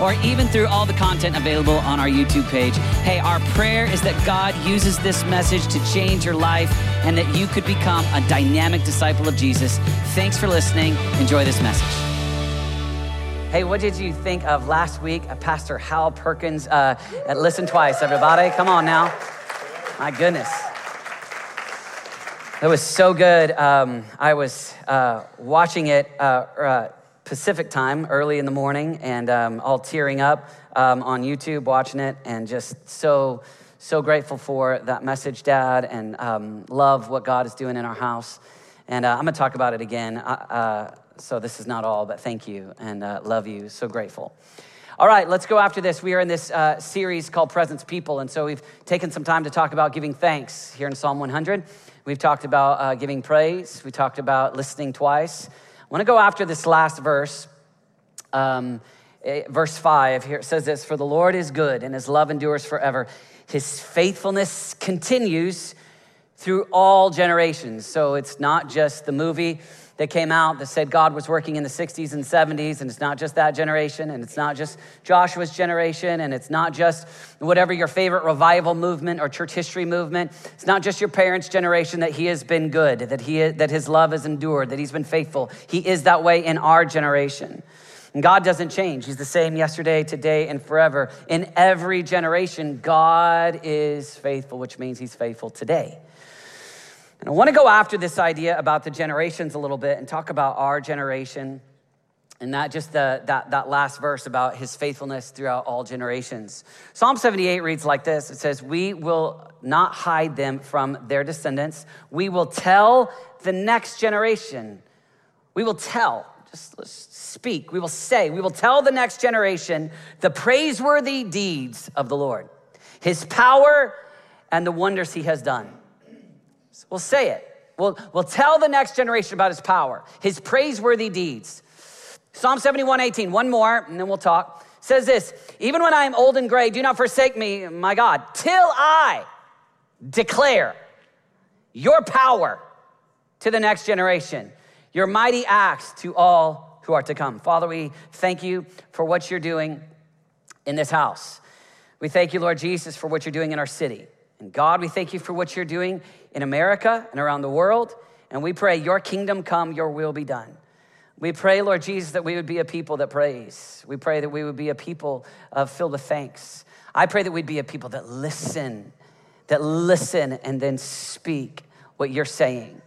or even through all the content available on our YouTube page. Hey, our prayer is that God uses this message to change your life and that you could become a dynamic disciple of Jesus. Thanks for listening. Enjoy this message. Hey, what did you think of last week? Uh, Pastor Hal Perkins uh, at Listen Twice, everybody. Come on now. My goodness. That was so good. Um, I was uh, watching it uh, uh, Pacific time early in the morning and um, all tearing up um, on YouTube watching it and just so, so grateful for that message, Dad, and um, love what God is doing in our house. And uh, I'm going to talk about it again. Uh, so this is not all, but thank you and uh, love you. So grateful. All right, let's go after this. We are in this uh, series called Presence People. And so we've taken some time to talk about giving thanks here in Psalm 100. We've talked about uh, giving praise. We talked about listening twice. Want to go after this last verse. Um, eh, verse 5 here it says this For the Lord is good and his love endures forever. His faithfulness continues through all generations. So it's not just the movie that came out that said God was working in the 60s and 70s, and it's not just that generation, and it's not just Joshua's generation, and it's not just whatever your favorite revival movement or church history movement. It's not just your parents' generation that He has been good, that, he, that His love has endured, that He's been faithful. He is that way in our generation. And God doesn't change. He's the same yesterday, today, and forever. In every generation, God is faithful, which means He's faithful today. And I want to go after this idea about the generations a little bit and talk about our generation and not just the, that, that last verse about his faithfulness throughout all generations. Psalm 78 reads like this It says, We will not hide them from their descendants. We will tell the next generation. We will tell, just speak. We will say, we will tell the next generation the praiseworthy deeds of the Lord, his power and the wonders he has done. We'll say it. We'll, we'll tell the next generation about his power, his praiseworthy deeds. Psalm 71 18, one more, and then we'll talk. Says this Even when I am old and gray, do not forsake me, my God, till I declare your power to the next generation, your mighty acts to all who are to come. Father, we thank you for what you're doing in this house. We thank you, Lord Jesus, for what you're doing in our city. And God, we thank you for what you're doing in America and around the world. And we pray, Your kingdom come, Your will be done. We pray, Lord Jesus, that we would be a people that praise. We pray that we would be a people of filled with thanks. I pray that we'd be a people that listen, that listen and then speak what you're saying.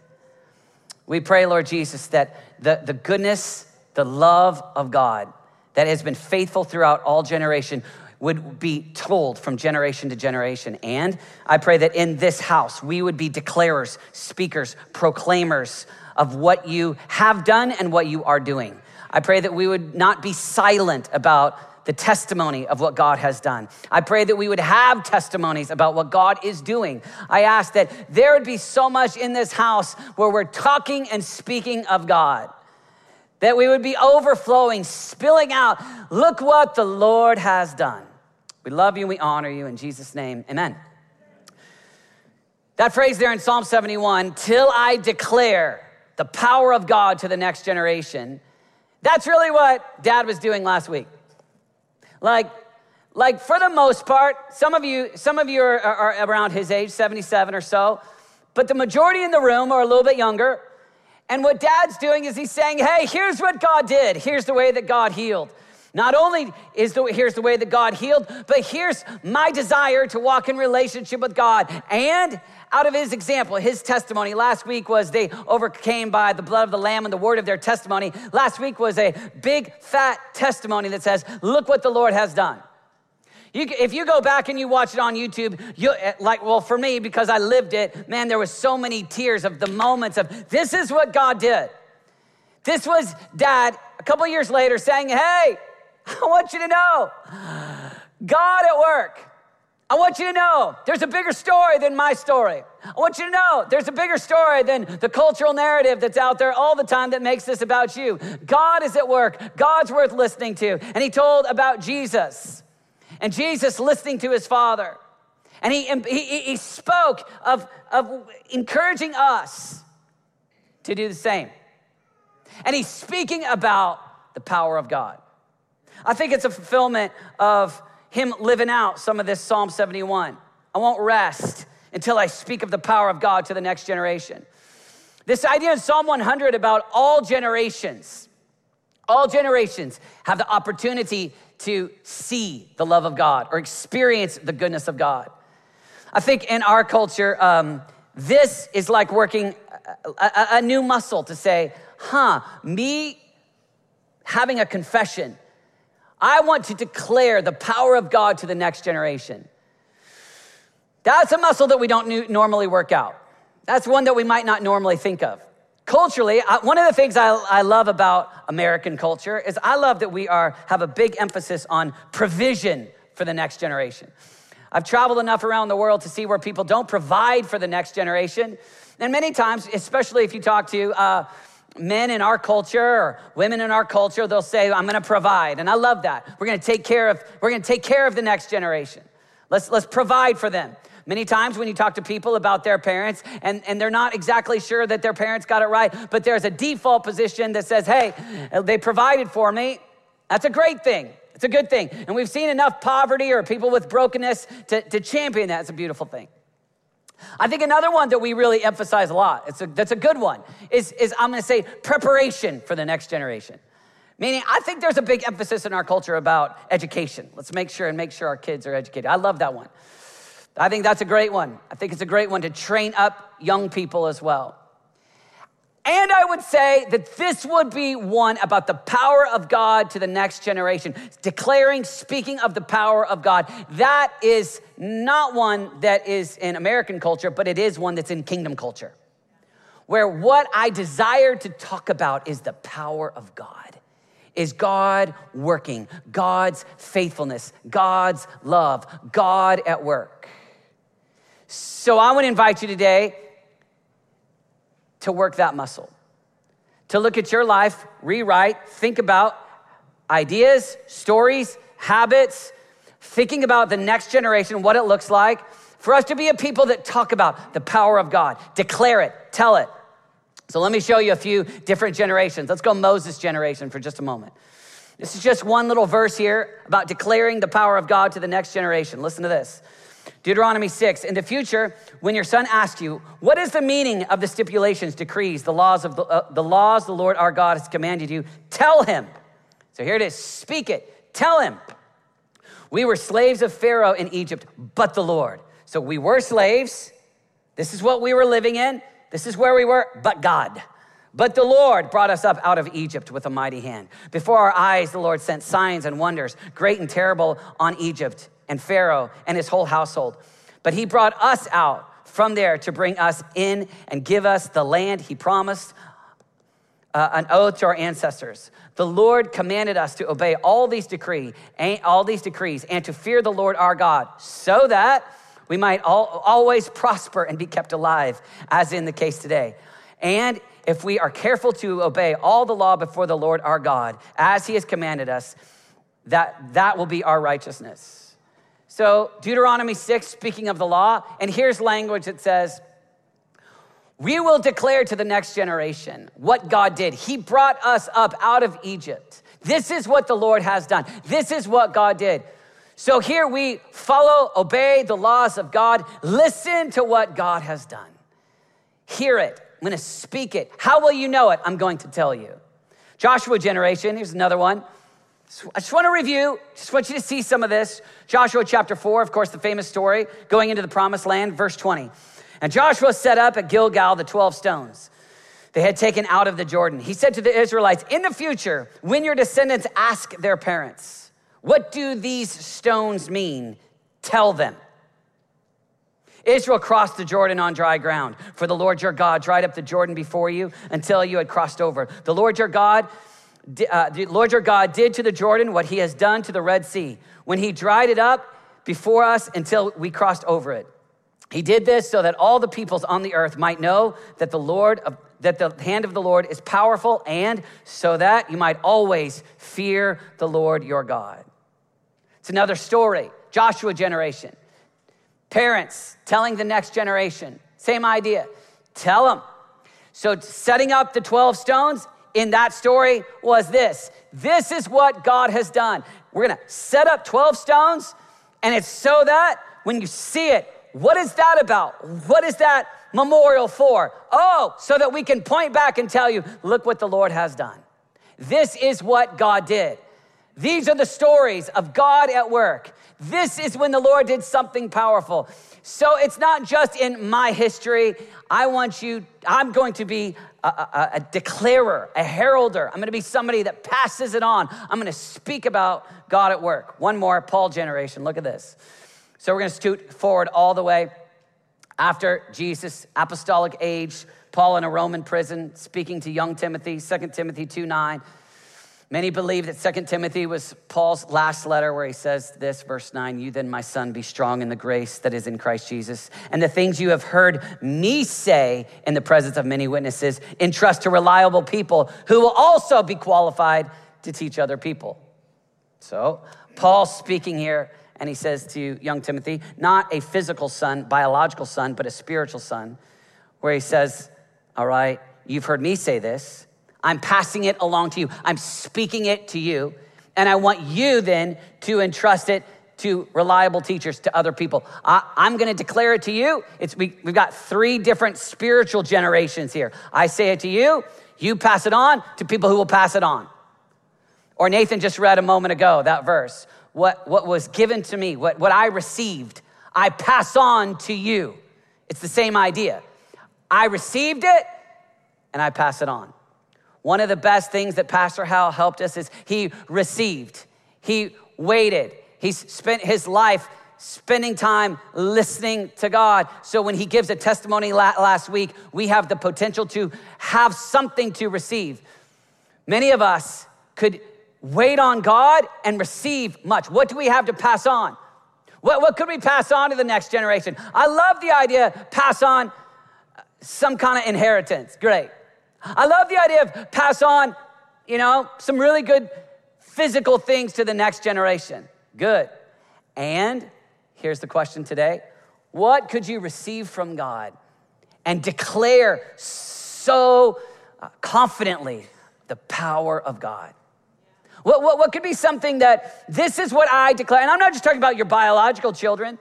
We pray, Lord Jesus, that the, the goodness, the love of God that has been faithful throughout all generation would be told from generation to generation. And I pray that in this house, we would be declarers, speakers, proclaimers of what you have done and what you are doing. I pray that we would not be silent about the testimony of what God has done. I pray that we would have testimonies about what God is doing. I ask that there would be so much in this house where we're talking and speaking of God that we would be overflowing, spilling out. Look what the Lord has done. We love you and we honor you in Jesus' name. Amen. That phrase there in Psalm 71, till I declare the power of God to the next generation, that's really what dad was doing last week. Like, like for the most part, some of you, some of you are, are around his age, 77 or so, but the majority in the room are a little bit younger. And what dad's doing is he's saying, hey, here's what God did. Here's the way that God healed. Not only is the here's the way that God healed, but here's my desire to walk in relationship with God. And out of his example, his testimony last week was they overcame by the blood of the lamb and the word of their testimony. Last week was a big fat testimony that says, "Look what the Lord has done." You, if you go back and you watch it on YouTube, you eh, like, well, for me, because I lived it, man, there was so many tears of the moments of this is what God did. This was dad a couple years later saying, hey, I want you to know God at work. I want you to know there's a bigger story than my story. I want you to know there's a bigger story than the cultural narrative that's out there all the time that makes this about you. God is at work, God's worth listening to. And he told about Jesus and Jesus listening to his Father. And he, he, he spoke of, of encouraging us to do the same. And he's speaking about the power of God. I think it's a fulfillment of him living out some of this Psalm 71. I won't rest until I speak of the power of God to the next generation. This idea in Psalm 100 about all generations, all generations have the opportunity to see the love of God or experience the goodness of God. I think in our culture, um, this is like working a, a, a new muscle to say, huh, me having a confession I want to declare the power of God to the next generation. That's a muscle that we don't normally work out. That's one that we might not normally think of. Culturally, one of the things I, I love about American culture is I love that we are, have a big emphasis on provision for the next generation. I've traveled enough around the world to see where people don't provide for the next generation. And many times, especially if you talk to uh, men in our culture or women in our culture, they'll say, I'm gonna provide. And I love that. We're gonna take care of, we're gonna take care of the next generation. Let's, let's provide for them. Many times when you talk to people about their parents and, and they're not exactly sure that their parents got it right, but there's a default position that says, hey, they provided for me. That's a great thing. It's a good thing. And we've seen enough poverty or people with brokenness to, to champion that. It's a beautiful thing. I think another one that we really emphasize a lot, it's a, that's a good one, is, is I'm gonna say preparation for the next generation. Meaning, I think there's a big emphasis in our culture about education. Let's make sure and make sure our kids are educated. I love that one. I think that's a great one. I think it's a great one to train up young people as well. And I would say that this would be one about the power of God to the next generation, declaring, speaking of the power of God. That is not one that is in American culture, but it is one that's in kingdom culture, where what I desire to talk about is the power of God. Is God working? God's faithfulness, God's love, God at work. So I want to invite you today to work that muscle, to look at your life, rewrite, think about ideas, stories, habits, thinking about the next generation, what it looks like, for us to be a people that talk about the power of God, declare it, tell it. So let me show you a few different generations. Let's go Moses' generation for just a moment. This is just one little verse here about declaring the power of God to the next generation. Listen to this. Deuteronomy 6, in the future, when your son asks you, what is the meaning of the stipulations, decrees, the laws of the, uh, the laws the Lord our God has commanded you, tell him. So here it is, speak it, tell him. We were slaves of Pharaoh in Egypt, but the Lord. So we were slaves. This is what we were living in. This is where we were, but God. But the Lord brought us up out of Egypt with a mighty hand. Before our eyes, the Lord sent signs and wonders, great and terrible, on Egypt and Pharaoh and his whole household. But he brought us out from there to bring us in and give us the land he promised, uh, an oath to our ancestors. The Lord commanded us to obey all these decree, all these decrees, and to fear the Lord our God, so that we might all, always prosper and be kept alive, as in the case today. And if we are careful to obey all the law before the Lord our God, as he has commanded us, that that will be our righteousness. So, Deuteronomy 6, speaking of the law, and here's language that says, We will declare to the next generation what God did. He brought us up out of Egypt. This is what the Lord has done. This is what God did. So, here we follow, obey the laws of God, listen to what God has done. Hear it. I'm going to speak it. How will you know it? I'm going to tell you. Joshua generation, here's another one. I just want to review, just want you to see some of this. Joshua chapter 4, of course, the famous story, going into the promised land, verse 20. And Joshua set up at Gilgal the 12 stones they had taken out of the Jordan. He said to the Israelites, In the future, when your descendants ask their parents, What do these stones mean? Tell them. Israel crossed the Jordan on dry ground, for the Lord your God dried up the Jordan before you until you had crossed over. The Lord your God uh, the Lord your God did to the Jordan what he has done to the Red Sea. When he dried it up before us until we crossed over it. He did this so that all the peoples on the earth might know that the Lord of, that the hand of the Lord is powerful and so that you might always fear the Lord your God. It's another story. Joshua generation. Parents telling the next generation, same idea. Tell them. So setting up the 12 stones in that story was this. This is what God has done. We're to set up 12 stones and it's so that when you see it, what is that about? What is that memorial for? Oh, so that we can point back and tell you, look what the Lord has done. This is what God did. These are the stories of God at work. This is when the Lord did something powerful. So it's not just in my history. I want you, I'm going to be a, a, declarer, a heralder. I'm to be somebody that passes it on. I'm to speak about God at work. One more, Paul generation. Look at this. So we're to scoot forward all the way after Jesus' apostolic age, Paul in a Roman prison speaking to young Timothy, 2 Timothy 2 9. Many believe that 2 Timothy was Paul's last letter where he says this, verse 9 You then, my son, be strong in the grace that is in Christ Jesus. And the things you have heard me say in the presence of many witnesses, entrust to reliable people who will also be qualified to teach other people. So, Paul speaking here and he says to young Timothy, not a physical son, biological son, but a spiritual son, where he says, All right, you've heard me say this. I'm passing it along to you. I'm speaking it to you. And I want you then to entrust it to reliable teachers, to other people. I, am going to declare it to you. It's, we, we've got three different spiritual generations here. I say it to you, you pass it on to people who will pass it on. Or Nathan just read a moment ago that verse what, what was given to me, what, what I received, I pass on to you. It's the same idea. I received it and I pass it on. One of the best things that Pastor Hal helped us is he received, he waited, he spent his life spending time listening to God. So when he gives a testimony last week, we have the potential to have something to receive. Many of us could wait on God and receive much. What do we have to pass on? What, what could we pass on to the next generation? I love the idea, pass on uh, some kind of inheritance. Great. I love the idea of pass on, you know, some really good physical things to the next generation. Good. And here's the question today What could you receive from God and declare so uh, confidently the power of God? What, what, what could be something that this is what I declare? And I'm not just talking about your biological children,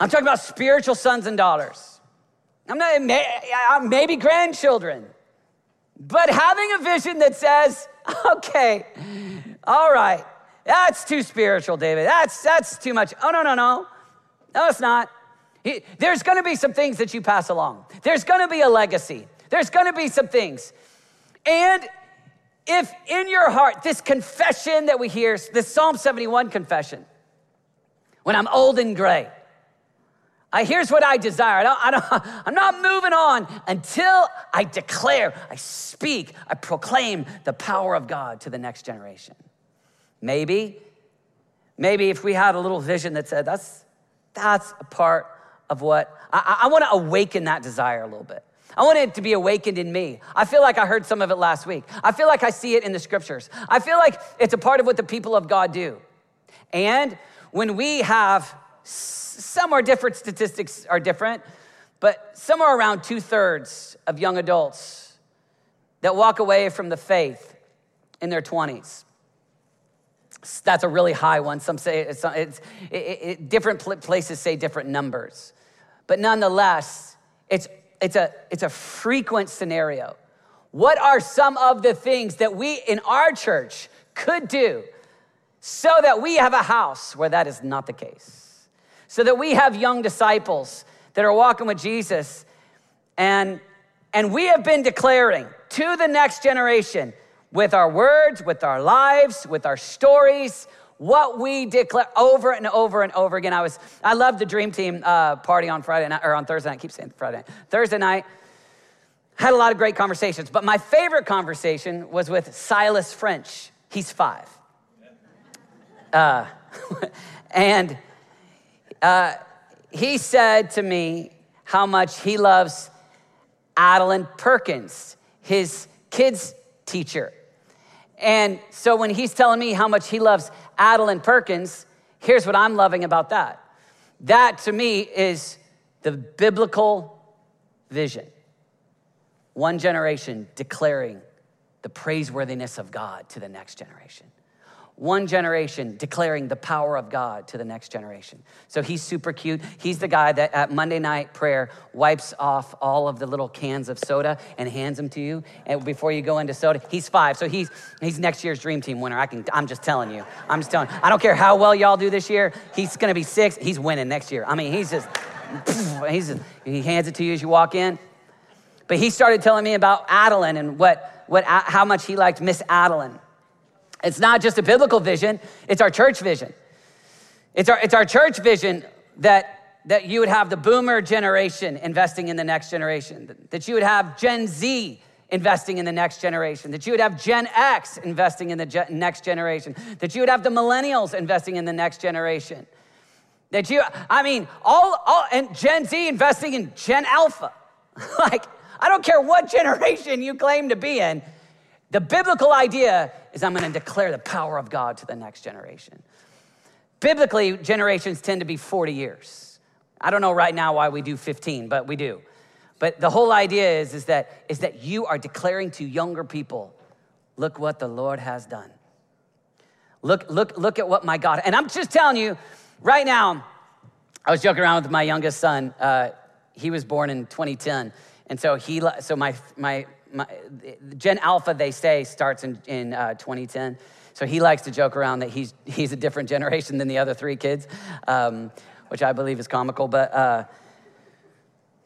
I'm talking about spiritual sons and daughters. I'm not, maybe grandchildren, but having a vision that says, okay, all right, that's too spiritual, David. That's, that's too much. Oh, no, no, no. No, it's not. There's gonna be some things that you pass along, there's gonna be a legacy, there's gonna be some things. And if in your heart, this confession that we hear, this Psalm 71 confession, when I'm old and gray, I, here's what I desire. I don't, I don't, I'm not moving on until I declare, I speak, I proclaim the power of God to the next generation. Maybe, maybe if we had a little vision that said, that's, that's a part of what, I, I want to awaken that desire a little bit. I want it to be awakened in me. I feel like I heard some of it last week. I feel like I see it in the scriptures. I feel like it's a part of what the people of God do. And when we have, some are different, statistics are different, but somewhere around two thirds of young adults that walk away from the faith in their 20s. That's a really high one. Some say it's, it's it, it, different places say different numbers. But nonetheless, it's it's a, it's a frequent scenario. What are some of the things that we in our church could do so that we have a house where that is not the case? So that we have young disciples that are walking with Jesus and and we have been declaring to the next generation with our words, with our lives, with our stories, what we declare over and over and over again. I was, I love the Dream Team uh, party on Friday night, or on Thursday night. I keep saying Friday. Thursday night, had a lot of great conversations, but my favorite conversation was with Silas French. He's five. Uh, and uh, he said to me how much he loves Adeline Perkins, his kids' teacher. And so when he's telling me how much he loves Adeline Perkins, here's what I'm loving about that. That to me is the biblical vision. One generation declaring the praiseworthiness of God to the next generation one generation declaring the power of God to the next generation. So he's super cute. He's the guy that at Monday night prayer wipes off all of the little cans of soda and hands them to you and before you go into soda. He's five, so he's he's next year's dream team winner. I can I'm just telling you. I'm just telling. I don't care how well y'all do this year. He's gonna be six. He's winning next year. I mean, he's just he's just, he hands it to you as you walk in. But he started telling me about Adeline and what what how much he liked Miss Adeline. It's not just a biblical vision, it's our church vision. It's our, it's our church vision that, that you would have the boomer generation investing in the next generation, that you would have Gen Z investing in the next generation, that you would have Gen X investing in the ge- next generation, that you would have the millennials investing in the next generation. That you, I mean, all, all and Gen Z investing in Gen Alpha. like, I don't care what generation you claim to be in, the biblical idea is I'm going to declare the power of God to the next generation. Biblically, generations tend to be 40 years. I don't know right now why we do 15, but we do. But the whole idea is, is, that, is that you are declaring to younger people, look what the Lord has done. Look, look, look at what my God, and I'm just telling you, right now, I was joking around with my youngest son. Uh, he was born in 2010. And so he, so my, my, my, Gen Alpha, they say, starts in, in uh, 2010. So he likes to joke around that he's, he's a different generation than the other three kids, um, which I believe is comical. But, uh,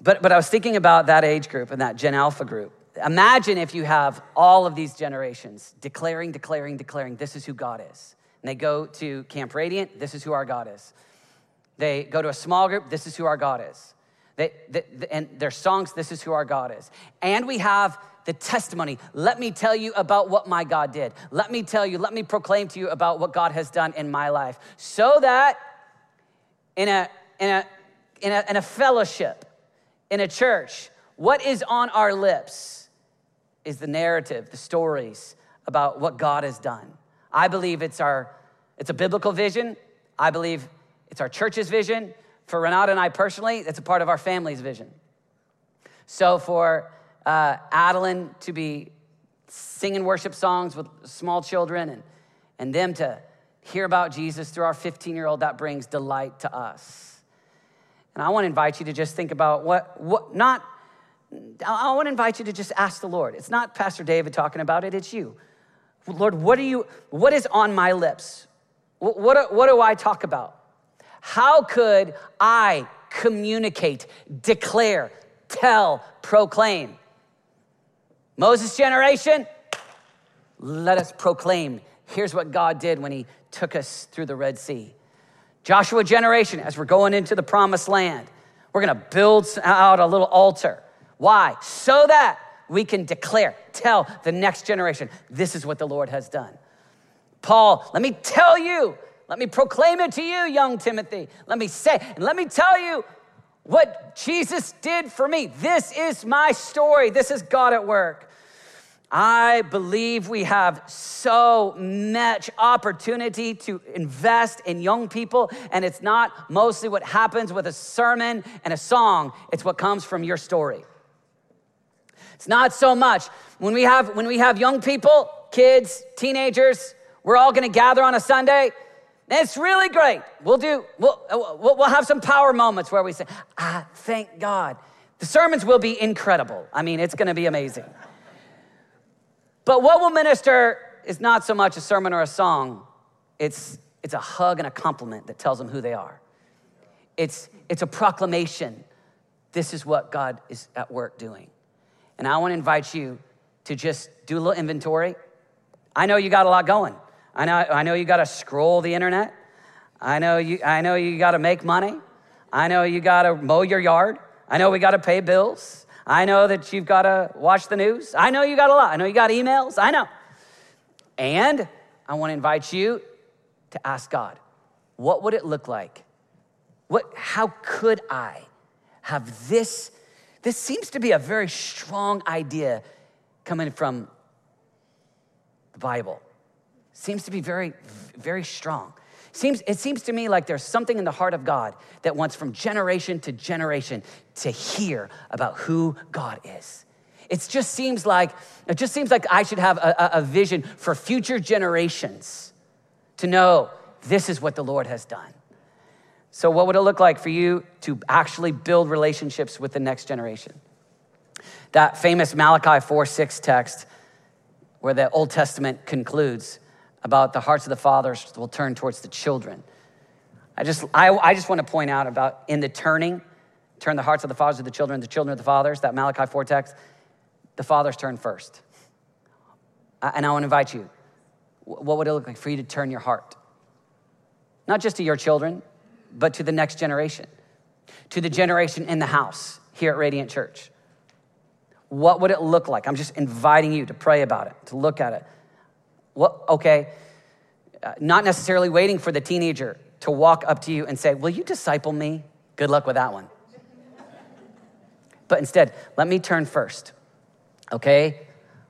but, but I was thinking about that age group and that Gen Alpha group. Imagine if you have all of these generations declaring, declaring, declaring, this is who God is. And they go to Camp Radiant, this is who our God is. They go to a small group, this is who our God is. They, they, and their songs, this is who our God is. And we have the testimony. Let me tell you about what my God did. Let me tell you, let me proclaim to you about what God has done in my life. So that in a, in a, in a, in a fellowship, in a church, what is on our lips is the narrative, the stories about what God has done. I believe it's our, it's a biblical vision. I believe it's our church's vision. For Renata and I personally, it's a part of our family's vision. So for uh, Adeline to be singing worship songs with small children and, and them to hear about Jesus through our 15 year old, that brings delight to us. And I want to invite you to just think about what, what not, I want to invite you to just ask the Lord. It's not Pastor David talking about it, it's you. Lord, what are you, what is on my lips? What, what, what do I talk about? How could I communicate, declare, tell, proclaim? Moses' generation, let us proclaim. Here's what God did when he took us through the Red Sea. Joshua generation, as we're going into the promised land, we're gonna build out a little altar. Why? So that we can declare, tell the next generation, this is what the Lord has done. Paul, let me tell you, let me proclaim it to you, young Timothy. Let me say, and let me tell you what Jesus did for me. This is my story. This is God at work. I believe we have so much opportunity to invest in young people, and it's not mostly what happens with a sermon and a song, it's what comes from your story. It's not so much when we have when we have young people, kids, teenagers, we're all to gather on a Sunday. It's really great. We'll do, uh, we'll, we'll have some power moments where we say, I thank God. The sermons will be incredible. I mean, it's gonna be amazing. But what will minister is not so much a sermon or a song, it's, it's a hug and a compliment that tells them who they are. It's, it's a proclamation. This is what God is at work doing. And I wanna invite you to just do a little inventory. I know you got a lot going. I know, I know you got to scroll the internet. I know you, I know you got to make money. I know you got to mow your yard. I know we got to pay bills. I know that you've got to watch the news. I know you got a lot. I know you got emails. I know. And I want to invite you to ask God, what would it look like? What, how could I have this? This seems to be a very strong idea coming from the Bible. Seems to be very, very strong. Seems, it seems to me like there's something in the heart of God that wants from generation to generation to hear about who God is. It just seems like it just seems like I should have a, a vision for future generations to know this is what the Lord has done. So, what would it look like for you to actually build relationships with the next generation? That famous Malachi 4 6 text, where the Old Testament concludes about the hearts of the fathers will turn towards the children. I just, I, I just want to point out about in the turning, turn the hearts of the fathers to the children, the children of the fathers, that Malachi 4 text, the fathers turn first. And I want to invite you, what would it look like for you to turn your heart? Not just to your children, but to the next generation, to the generation in the house here at Radiant Church. What would it look like? I'm just inviting you to pray about it, to look at it. What, okay, uh, not necessarily waiting for the teenager to walk up to you and say, Will you disciple me? Good luck with that one. But instead, let me turn first. Okay?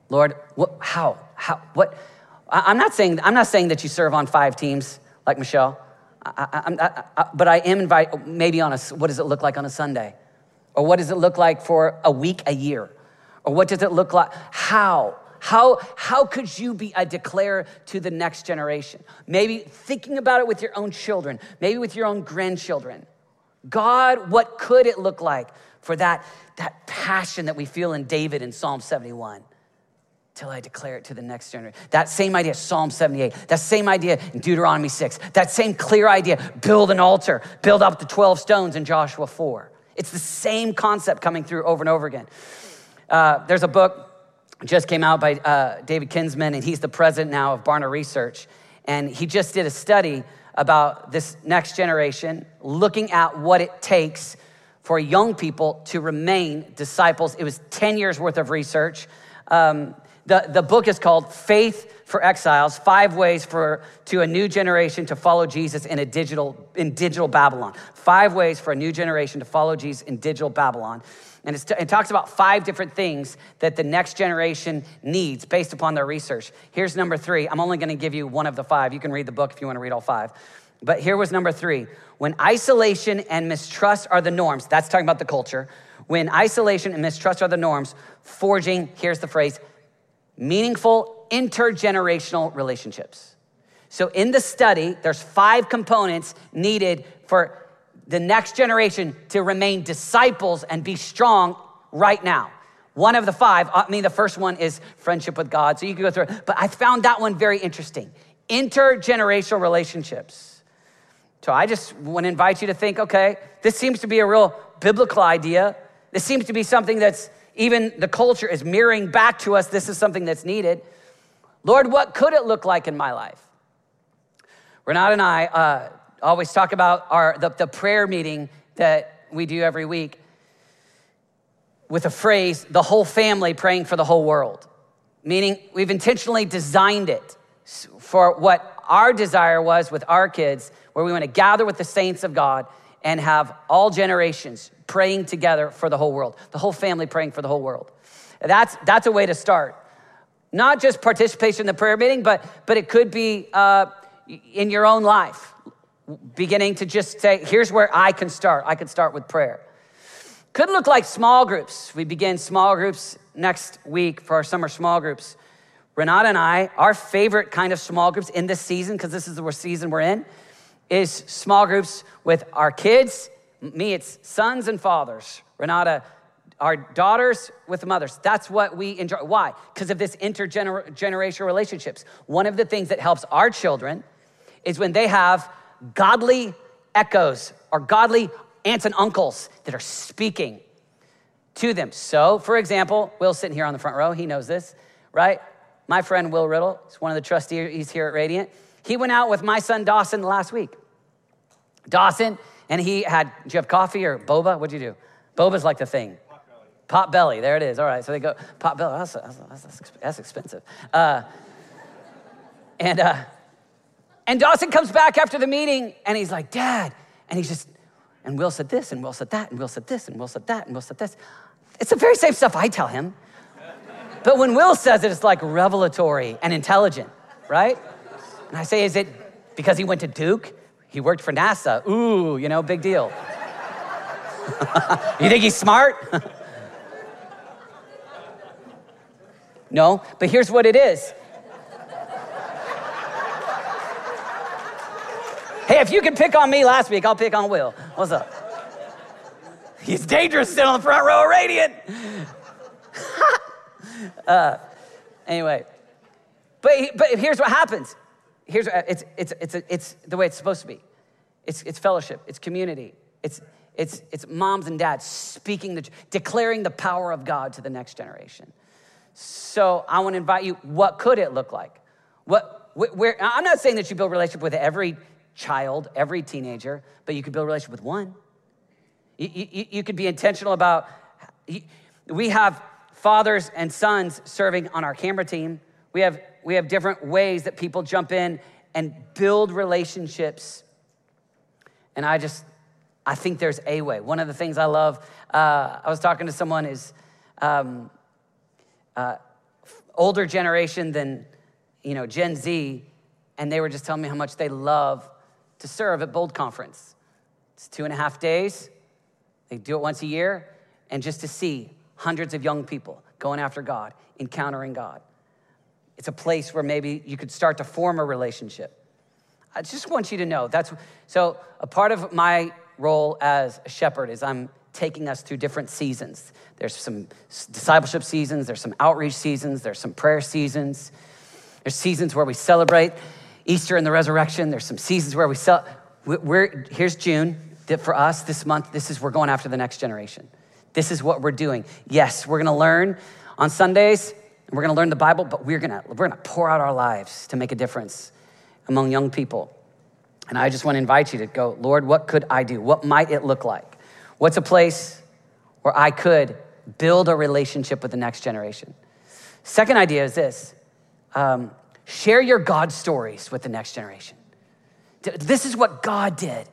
Lord, how? How? What? I, am not saying, I'm not saying that you serve on five teams like Michelle. I, I, but I am invite maybe on a, what does it look like on a Sunday? Or what does it look like for a week, a year? Or what does it look like? How? How, how could you be a declare to the next generation? Maybe thinking about it with your own children, maybe with your own grandchildren. God, what could it look like for that, that passion that we feel in David in Psalm 71? till I declare it to the next generation. That same idea, Psalm 78. That same idea in Deuteronomy 6. That same clear idea, build an altar, build up the 12 stones in Joshua 4. It's the same concept coming through over and over again. Uh, there's a book just came out by uh, David Kinnaman, and he's the president now of Barna Research. And he just did a study about this next generation, looking at what it takes for young people to remain disciples. It was 10 years worth of research. Um, the, the book is called Faith for Exiles Five Ways for, to a New Generation to Follow Jesus in, a digital, in Digital Babylon. Five Ways for a New Generation to Follow Jesus in Digital Babylon. And it talks about five different things that the next generation needs based upon their research. Here's number three. I'm only going to give you one of the five. You can read the book if you want to read all five. But here was number three. When isolation and mistrust are the norms, that's talking about the culture. When isolation and mistrust are the norms, forging, here's the phrase, meaningful intergenerational relationships. So in the study, there's five components needed for the next generation to remain disciples and be strong right now. One of the five, I mean, the first one is friendship with God. So you can go through it. But I found that one very interesting. Intergenerational relationships. So I just want to invite you to think okay, this seems to be a real biblical idea. This seems to be something that's even the culture is mirroring back to us. This is something that's needed. Lord, what could it look like in my life? Renata and I uh, always talk about our, the, the prayer meeting that we do every week with a phrase, the whole family praying for the whole world. Meaning, we've intentionally designed it for what our desire was with our kids, where we want to gather with the saints of God and have all generations praying together for the whole world, the whole family praying for the whole world. That's, that's a way to start. Not just participation in the prayer meeting, but, but it could be uh, in your own life, beginning to just say, here's where I can start. I can start with prayer. Could look like small groups. We begin small groups next week for our summer small groups. Renata and I, our favorite kind of small groups in this season, because this is the season we're in, is small groups with our kids. Me, it's sons and fathers. Renata, our daughters with mothers. That's what we enjoy. Why? Because of this intergenerational relationships. One of the things that helps our children is when they have godly echoes or godly aunts and uncles that are speaking to them. So, for example, Will's sitting here on the front row. He knows this, right? My friend Will Riddle is one of the trustees he's here at Radiant. He went out with my son Dawson last week. Dawson, and he had, did you have coffee or boba? What'd you do? Boba's like the thing. Potbelly. There it is. All right, so they go, Potbelly, that's, that's, that's expensive. Uh, and, uh, and Dawson comes back after the meeting and he's like, Dad, and he's just, and Will said this, and Will said that, and Will said this, and Will said that, and Will said this. It's the very same stuff I tell him. But when Will says it, it's like revelatory and intelligent, right? And I say, is it because he went to Duke? He worked for NASA. Ooh, you know, big deal. you think he's smart? no, but here's what it is. Hey, if you could pick on me last week, I'll pick on Will. What's up? He's dangerous sitting on the front row of Radiant. uh, anyway, but, but here's what happens. Here's uh, it's, it's, it's, it's the way it's supposed to be. It's, it's fellowship, it's community, it's, it's, it's moms and dads speaking, the, declaring the power of God to the next generation. So I want to invite you, what could it look like? What, where, I'm not saying that you build relationship with every child, every teenager, but you could build relationship with one. You, you, you could be intentional about, we have fathers and sons serving on our camera team. We have, we have different ways that people jump in and build relationships. And I just, I think there's a way. One of the things I love, uh, I was talking to someone is um, uh, older generation than, you know, Gen Z, and they were just telling me how much they love to serve at Bold Conference. It's two and a half days. They do it once a year, and just to see hundreds of young people going after God, encountering God. It's a place where maybe you could start to form a relationship. I just want you to know that's so a part of my role as a shepherd is I'm taking us through different seasons. There's some discipleship seasons, there's some outreach seasons, there's some prayer seasons. There's seasons where we celebrate Easter and the resurrection. There's some seasons where we sell. We're, here's June. For us this month, this is we're going after the next generation. This is what we're doing. Yes, we're gonna learn on Sundays, and we're gonna learn the Bible, but we're gonna, we're gonna pour out our lives to make a difference among young people. And I just wanna invite you to go, Lord, what could I do? What might it look like? What's a place where I could build a relationship with the next generation? Second idea is this um, share your God stories with the next generation. This is what God did.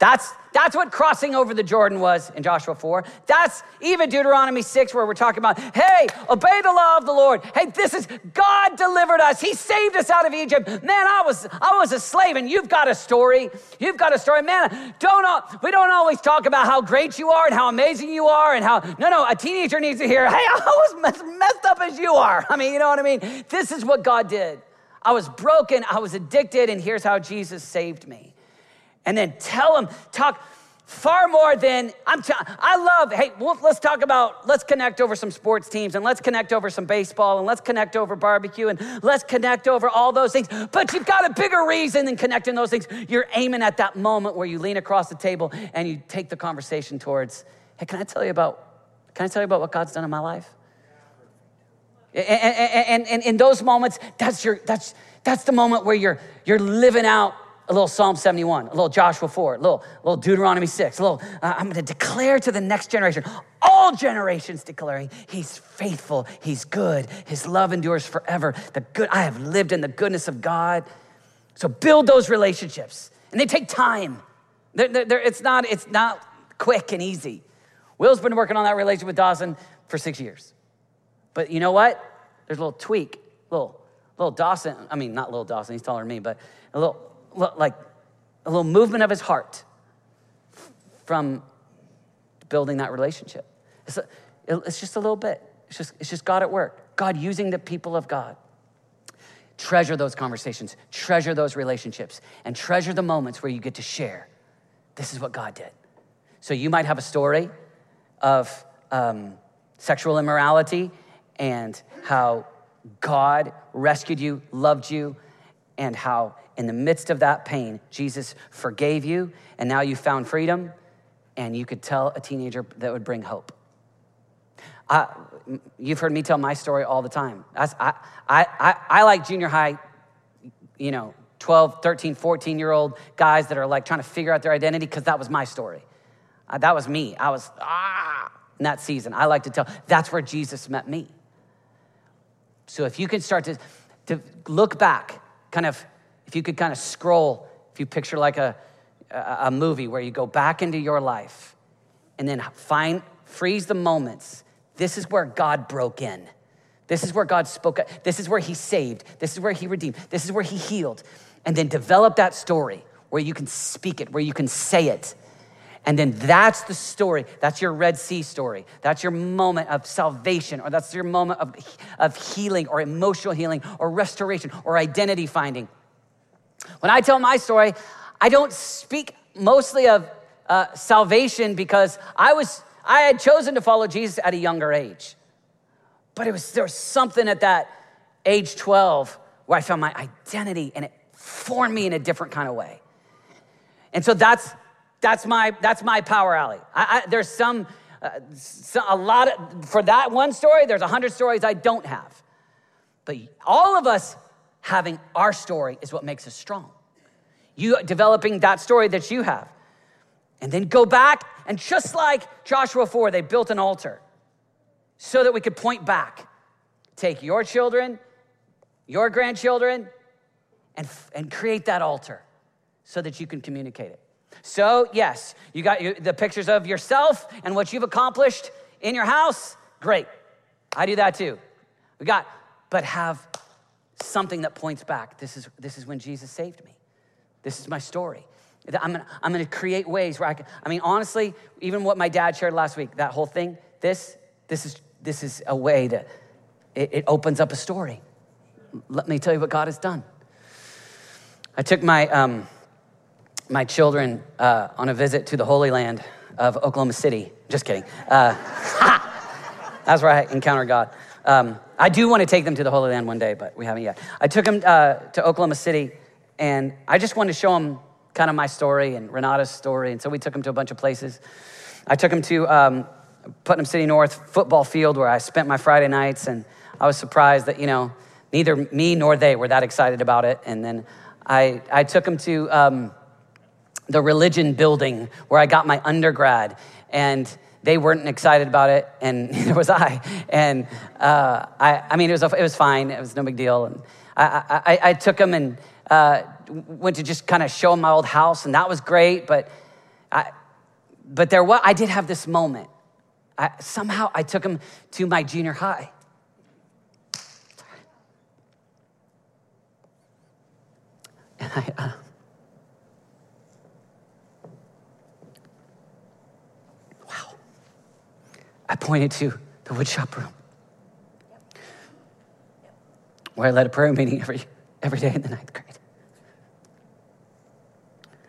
That's, that's what crossing over the Jordan was in Joshua 4. That's even Deuteronomy 6, where we're talking about, hey, obey the law of the Lord. Hey, this is God delivered us. He saved us out of Egypt. Man, I was, I was a slave, and you've got a story. You've got a story. Man, don't, we don't always talk about how great you are and how amazing you are and how, no, no, a teenager needs to hear, hey, I was as messed up as you are. I mean, you know what I mean? This is what God did. I was broken, I was addicted, and here's how Jesus saved me and then tell them, talk far more than I'm. T- I love. Hey, well, let's talk about. Let's connect over some sports teams, and let's connect over some baseball, and let's connect over barbecue, and let's connect over all those things. But you've got a bigger reason than connecting those things. You're aiming at that moment where you lean across the table and you take the conversation towards. Hey, can I tell you about? Can I tell you about what God's done in my life? And, and, and, and in those moments, that's your that's that's the moment where you're you're living out a little Psalm 71, a little Joshua 4, a little, a little Deuteronomy 6, a little, uh, I'm gonna declare to the next generation, all generations declaring, He's faithful, He's good, His love endures forever. The good, I have lived in the goodness of God. So build those relationships, and they take time. They're, they're, it's, not, it's not quick and easy. Will's been working on that relationship with Dawson for six years. But you know what? There's a little tweak, little, little Dawson, I mean, not little Dawson, he's taller than me, but a little, like a little movement of his heart from building that relationship. It's, a, it's just a little bit. It's just, it's just God at work, God using the people of God. Treasure those conversations, treasure those relationships, and treasure the moments where you get to share. This is what God did. So you might have a story of um, sexual immorality and how God rescued you, loved you, and how in the midst of that pain, Jesus forgave you, and now you found freedom, and you could tell a teenager that would bring hope. I, you've heard me tell my story all the time. I, I, I, I like junior high, you know, 12, 13, 14 year old guys that are like trying to figure out their identity because that was my story. Uh, that was me. I was, ah, in that season. I like to tell, that's where Jesus met me. So if you can start to, to look back, kind of if you could kind of scroll, if you picture like a, a, movie where you go back into your life and then find, freeze the moments. This is where God broke in. This is where God spoke. This is where He saved. This is where He redeemed. This is where He healed. And then develop that story where you can speak it, where you can say it. And then that's the story. That's your Red Sea story. That's your moment of salvation, or that's your moment of, of healing, or emotional healing, or restoration, or identity finding. When I tell my story, I don't speak mostly of uh, salvation because I was I had chosen to follow Jesus at a younger age. But it was there was something at that age 12 where I found my identity and it formed me in a different kind of way. And so that's that's my that's my power alley. I, I, there's some, uh, some a lot of, for that one story. There's a hundred stories I don't have, but all of us having our story is what makes us strong. You developing that story that you have, and then go back and just like Joshua 4, they built an altar so that we could point back. Take your children, your grandchildren, and, and create that altar so that you can communicate it. So, yes, you got your, the pictures of yourself and what you've accomplished in your house. Great. I do that too. We got, but have something that points back. This is, this is when Jesus saved me. This is my story. I'm gonna, I'm gonna create ways where I can, I mean, honestly, even what my dad shared last week, that whole thing, this, this is this is a way that it, it opens up a story. Let me tell you what God has done. I took my, um, my children uh, on a visit to the Holy Land of Oklahoma City. Just kidding. Uh, that's where I encountered God. Um, I do want to take them to the Holy Land one day, but we haven't yet. I took them uh, to Oklahoma City, and I just wanted to show them kind of my story and Renata's story. And so we took them to a bunch of places. I took them to um, Putnam City North football field where I spent my Friday nights, and I was surprised that, you know, neither me nor they were that excited about it. And then I, I took them to um, the religion building where I got my undergrad, and they weren't excited about it, and neither was I. And uh, I, I mean, it was, a, it was fine, it was no big deal. And I, I, I took them and uh, went to just kind of show them my old house, and that was great, but I, but there was, I did have this moment I, somehow I took them to my junior high. I, uh, wow. I pointed to the woodshop room where I led a prayer meeting every, every day in the ninth grade.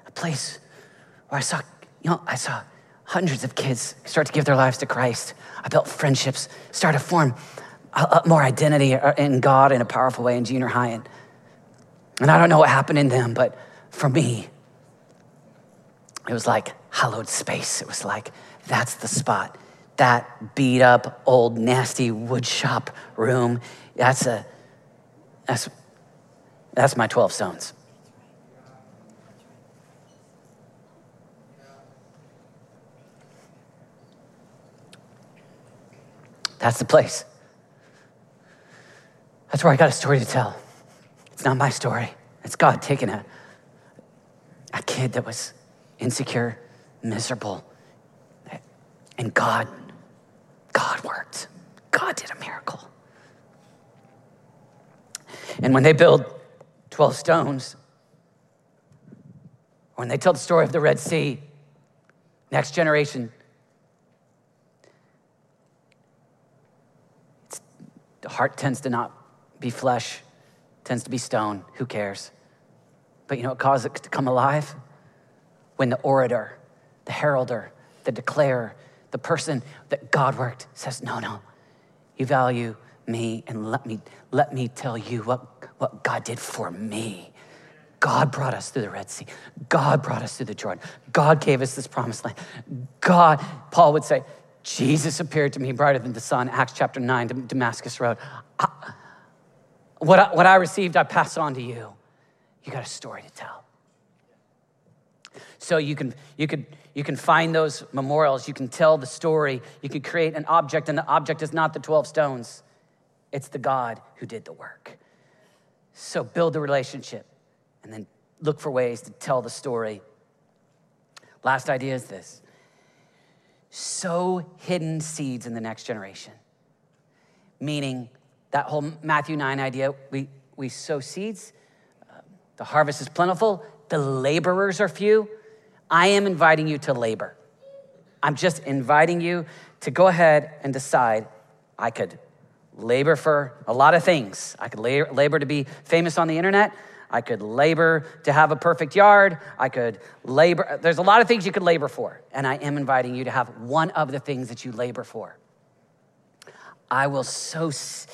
A place where I saw, you know, I saw hundreds of kids start to give their lives to Christ. I built friendships, started to form a, a more identity in God in a powerful way in junior high. And, and I don't know what happened in them, but for me, it was like hallowed space. It was like, that's the spot. That beat up, old, nasty woodshop room, that's a, that's, that's my 12 stones. That's the place. That's where I got a story to tell. It's not my story. It's God taking a, a kid that was insecure, miserable, and God, God worked. God did a miracle. And when they build 12 stones, when they tell the story of the Red Sea, next generation The heart tends to not be flesh, tends to be stone. Who cares? But you know what causes it to come alive? When the orator, the heralder, the declarer, the person that God worked says, No, no, you value me and let me let me tell you what, what God did for me. God brought us through the Red Sea. God brought us through the Jordan. God gave us this promised land. God, Paul would say, Jesus appeared to me brighter than the sun, Acts chapter 9, Damascus Road. I, what, I, what I received, I pass on to you. You got a story to tell. So you can, you, could, you can find those memorials, you can tell the story, you can create an object, and the object is not the 12 stones, it's the God who did the work. So build the relationship and then look for ways to tell the story. Last idea is this. Sow hidden seeds in the next generation. Meaning, that whole Matthew 9 idea we, we sow seeds, uh, the harvest is plentiful, the laborers are few. I am inviting you to labor. I'm just inviting you to go ahead and decide I could labor for a lot of things. I could labor to be famous on the internet. I could labor to have a perfect yard. I could labor. There's a lot of things you could labor for. And I am inviting you to have one of the things that you labor for. I will sow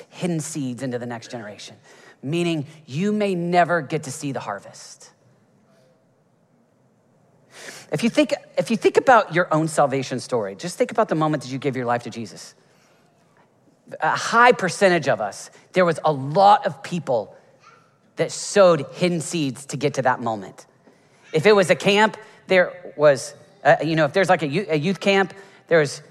hidden seeds into the next generation, meaning you may never get to see the harvest. If you think, if you think about your own salvation story, just think about the moment that you gave your life to Jesus. A high percentage of us, there was a lot of people that sowed hidden seeds to get to that moment. If it was a camp, there was, uh, you know, if there's like a youth, a youth camp, there's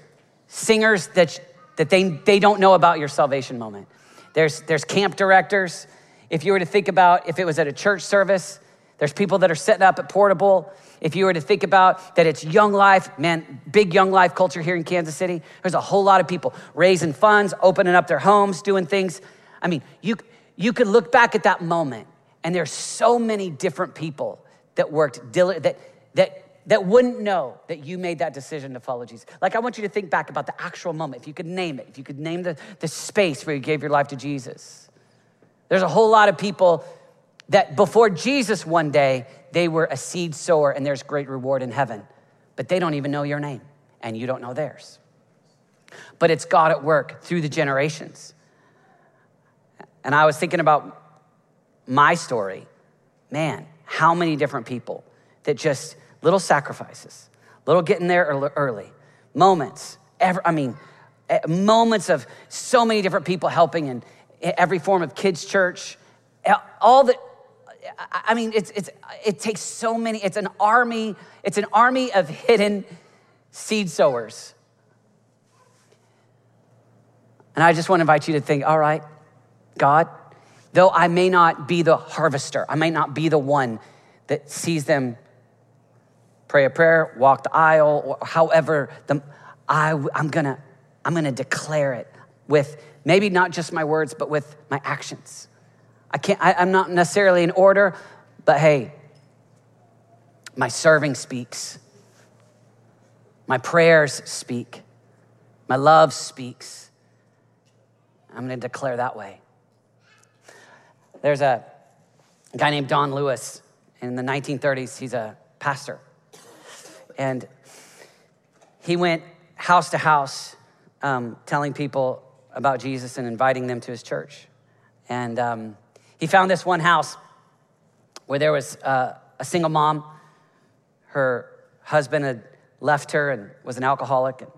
singers that, that they, they don't know about your salvation moment. There's, there's camp directors. If you were to think about if it was at a church service, there's people that are setting up at Portable. If you were to think about that it's young life, man, big young life culture here in Kansas City, there's a whole lot of people raising funds, opening up their homes, doing things. I mean, you, you could look back at that moment and there's so many different people that worked that that that wouldn't know that you made that decision to follow Jesus. Like I want you to think back about the actual moment. If you could name it, if you could name the, the space where you gave your life to Jesus. There's a whole lot of people that before Jesus one day, they were a seed sower and there's great reward in heaven. But they don't even know your name and you don't know theirs. But it's God at work through the generations. And I was thinking about my story. Man, how many different people that just little sacrifices, little getting there early, moments, ever, I mean, eh, moments of so many different people helping in every form of kids' church, eh, all the, I mean, it's, it's, it takes so many, it's an army, it's an army of hidden seed sowers. And I just want to invite you to think, all right, God, though I may not be the harvester, I may not be the one that sees them pray a prayer, walk the aisle, or however, the, I, I'm gonna, I'm gonna declare it with maybe not just my words, but with my actions. I can't, I, I'm not necessarily in order, but hey, my serving speaks. My prayers speak. My love speaks. I'm going to declare that way. There's a guy named Don Lewis in the 1930s. He's a pastor. And he went house to house um, telling people about Jesus and inviting them to his church. And um, he found this one house where there was uh, a single mom. Her husband had left her and was an alcoholic, and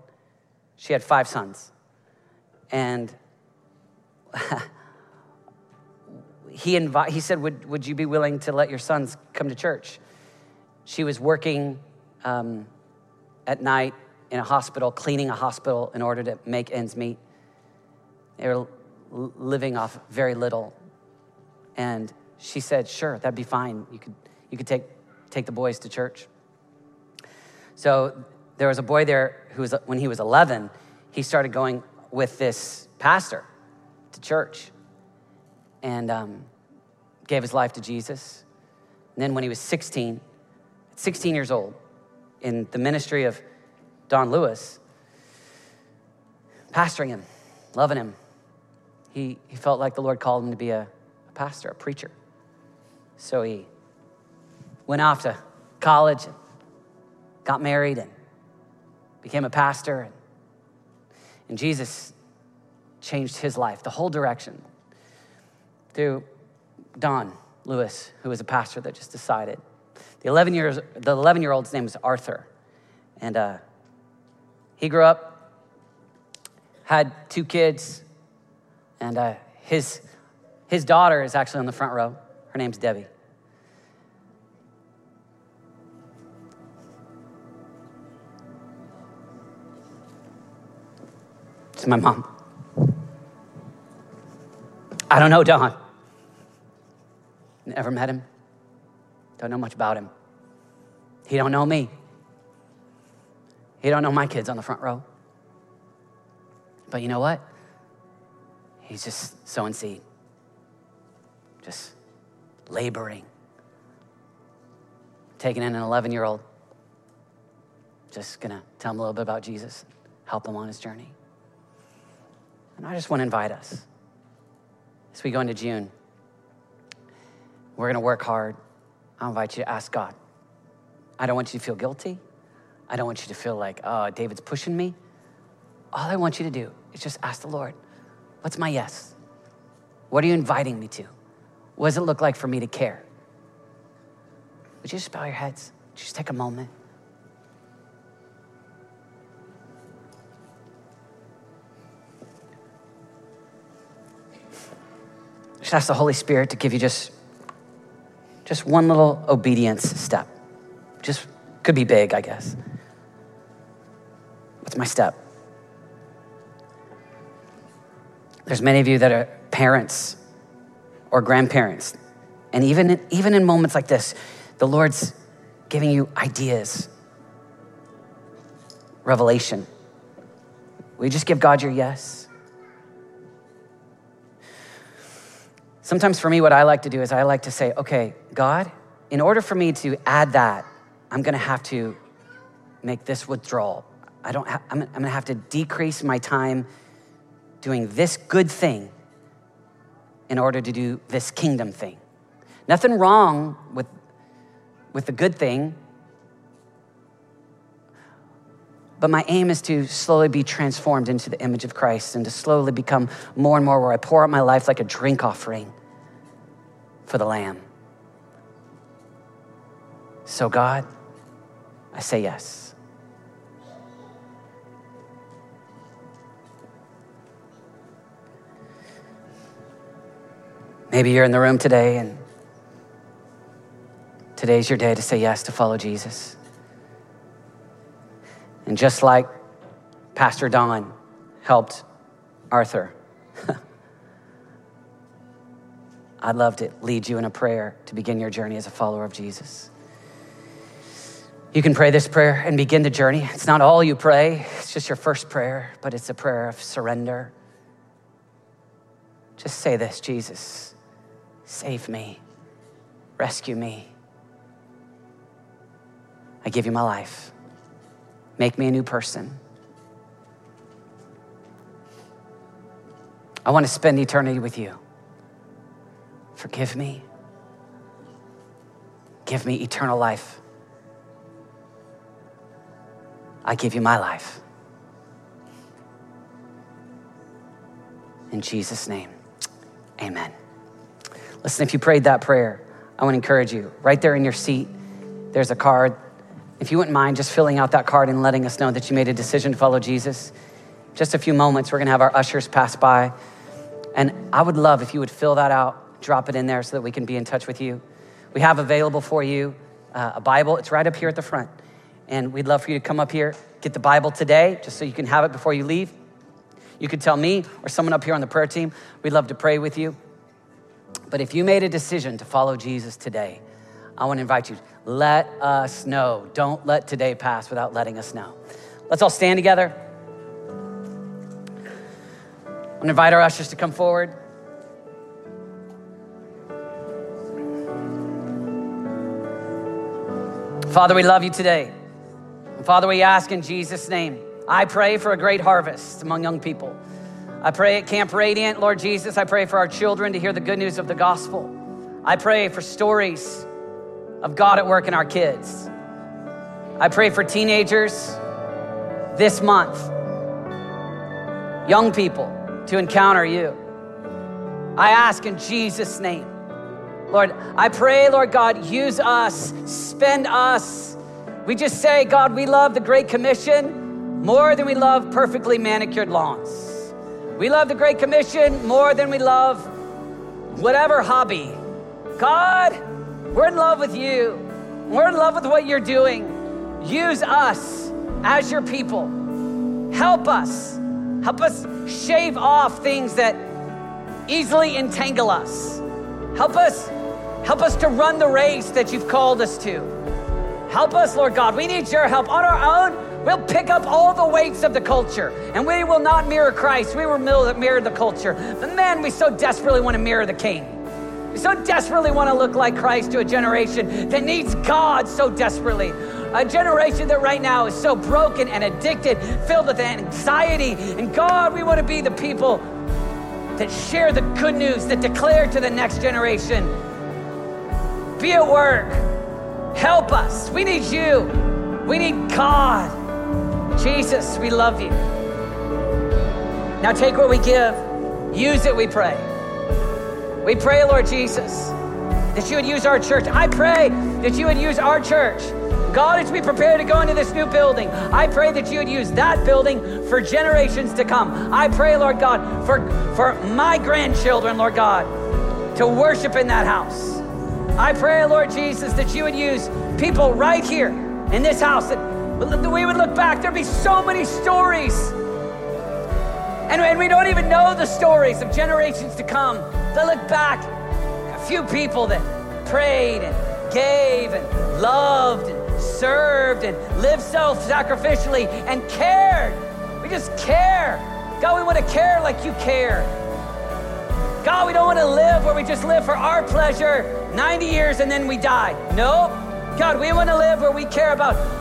she had five sons. And he, invi- he said, would, would you be willing to let your sons come to church? She was working um, at night in a hospital, cleaning a hospital in order to make ends meet. They were living off very little. And she said, Sure, that'd be fine. You could, you could take, take the boys to church. So there was a boy there who was, when he was 11, he started going with this pastor to church and um, gave his life to Jesus. And then when he was 16, 16 years old, in the ministry of Don Lewis, pastoring him, loving him, he, he felt like the Lord called him to be a, a pastor, a preacher. So he went off to college, and got married, and became a pastor. And, and Jesus changed his life, the whole direction through Don Lewis, who was a pastor that just decided. The 11 years, the 11 year old's name was Arthur, and uh, he grew up, had two kids, and uh, his his daughter is actually on the front row. Her name's Debbie. It's my mom. I don't know Don. Never met him. Don't know much about him. He don't know me. He don't know my kids on the front row. But you know what? He's just sowing seed, just laboring, taking in an 11 year old, just gonna tell him a little bit about Jesus, help him on his journey. And I just want to invite us as we go into June. We're gonna work hard. I invite you to ask God. I don't want you to feel guilty. I don't want you to feel like, oh, David's pushing me. All I want you to do is just ask the Lord, what's my yes? What are you inviting me to? What does it look like for me to care? Would you just bow your heads? Just take a moment. Just ask the Holy Spirit to give you just, just one little obedience step. Just could be big, I guess. What's my step? There's many of you that are parents or grandparents. And even, even in moments like this, the Lord's giving you ideas, revelation. Will you just give God your yes? Sometimes for me, what I like to do is I like to say, okay, God, in order for me to add that, I'm gonna have to make this withdrawal. I don't ha- I'm, I'm gonna have to decrease my time doing this good thing in order to do this kingdom thing. Nothing wrong with, with the good thing, but my aim is to slowly be transformed into the image of Christ and to slowly become more and more where I pour out my life like a drink offering for the Lamb. So, God, I say yes. Maybe you're in the room today and today's your day to say yes to follow Jesus. And just like Pastor Don helped Arthur, I'd love to lead you in a prayer to begin your journey as a follower of Jesus. You can pray this prayer and begin the journey. It's not all you pray, it's just your first prayer, but it's a prayer of surrender. Just say this Jesus, save me, rescue me. I give you my life. Make me a new person. I want to spend eternity with you. Forgive me. Give me eternal life. I give you my life. In Jesus' name, amen. Listen, if you prayed that prayer, I want to encourage you. Right there in your seat, there's a card. If you wouldn't mind just filling out that card and letting us know that you made a decision to follow Jesus, just a few moments, we're going to have our ushers pass by. And I would love if you would fill that out, drop it in there so that we can be in touch with you. We have available for you uh, a Bible, it's right up here at the front. And we'd love for you to come up here, get the Bible today, just so you can have it before you leave. You could tell me or someone up here on the prayer team. We'd love to pray with you. But if you made a decision to follow Jesus today, I want to invite you, let us know. Don't let today pass without letting us know. Let's all stand together. I want to invite our ushers to come forward. Father, we love you today. Father, we ask in Jesus' name. I pray for a great harvest among young people. I pray at Camp Radiant, Lord Jesus, I pray for our children to hear the good news of the gospel. I pray for stories of God at work in our kids. I pray for teenagers this month, young people to encounter you. I ask in Jesus' name. Lord, I pray, Lord God, use us, spend us we just say, God, we love the Great Commission more than we love perfectly manicured lawns. We love the Great Commission more than we love whatever hobby. God, we're in love with you. We're in love with what you're doing. Use us as your people. Help us. Help us shave off things that easily entangle us. Help us help us to run the race that you've called us to. Help us, Lord God. We need your help. On our own, we'll pick up all the weights of the culture and we will not mirror Christ. We will mirror the culture. But man, we so desperately want to mirror the King. We so desperately want to look like Christ to a generation that needs God so desperately. A generation that right now is so broken and addicted, filled with anxiety. And God, we want to be the people that share the good news, that declare to the next generation be at work, help us. We need you, we need God. Jesus, we love you. Now take what we give, use it, we pray. We pray, Lord Jesus, that you would use our church. I pray that you would use our church. God, as we prepare to go into this new building, I pray that you would use that building for generations to come. I pray, Lord God, for, for my grandchildren, Lord God, to worship in that house. I pray, Lord Jesus, that you would use people right here in this house that we would look back. There'd be so many stories. And, we don't even know the stories of generations to come to look back, a few people that prayed and gave and loved and served and lived self sacrificially and cared. We just care. God, we want to care like you care. God, we don't want to live where we just live for our pleasure 90 years and then we die. No. God, we want to live where we care about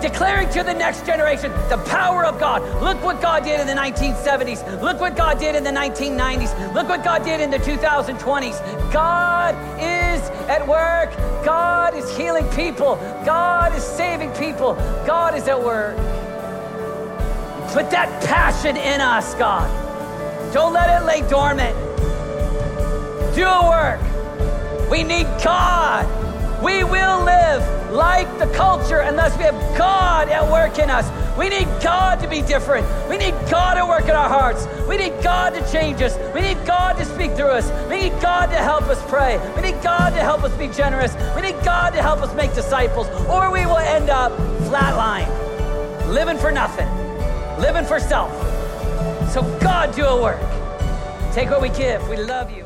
declaring to the next generation the power of God. Look what God did in the 1970s. Look what God did in the 1990s. Look what God did in the 2020s. God is at work. God is healing people. God is saving people. God is at work. Put that passion in us, God. Don't let it lay dormant. Do a work. We need God. We will live like the culture unless we have God at work in us. We need God to be different. We need God to work in our hearts. We need God to change us. We need God to speak through us. We need God to help us pray. We need God to help us be generous. We need God to help us make disciples, or we will end up flatline, living for nothing, living for self. So, God, do a work. Take what we give. We love you.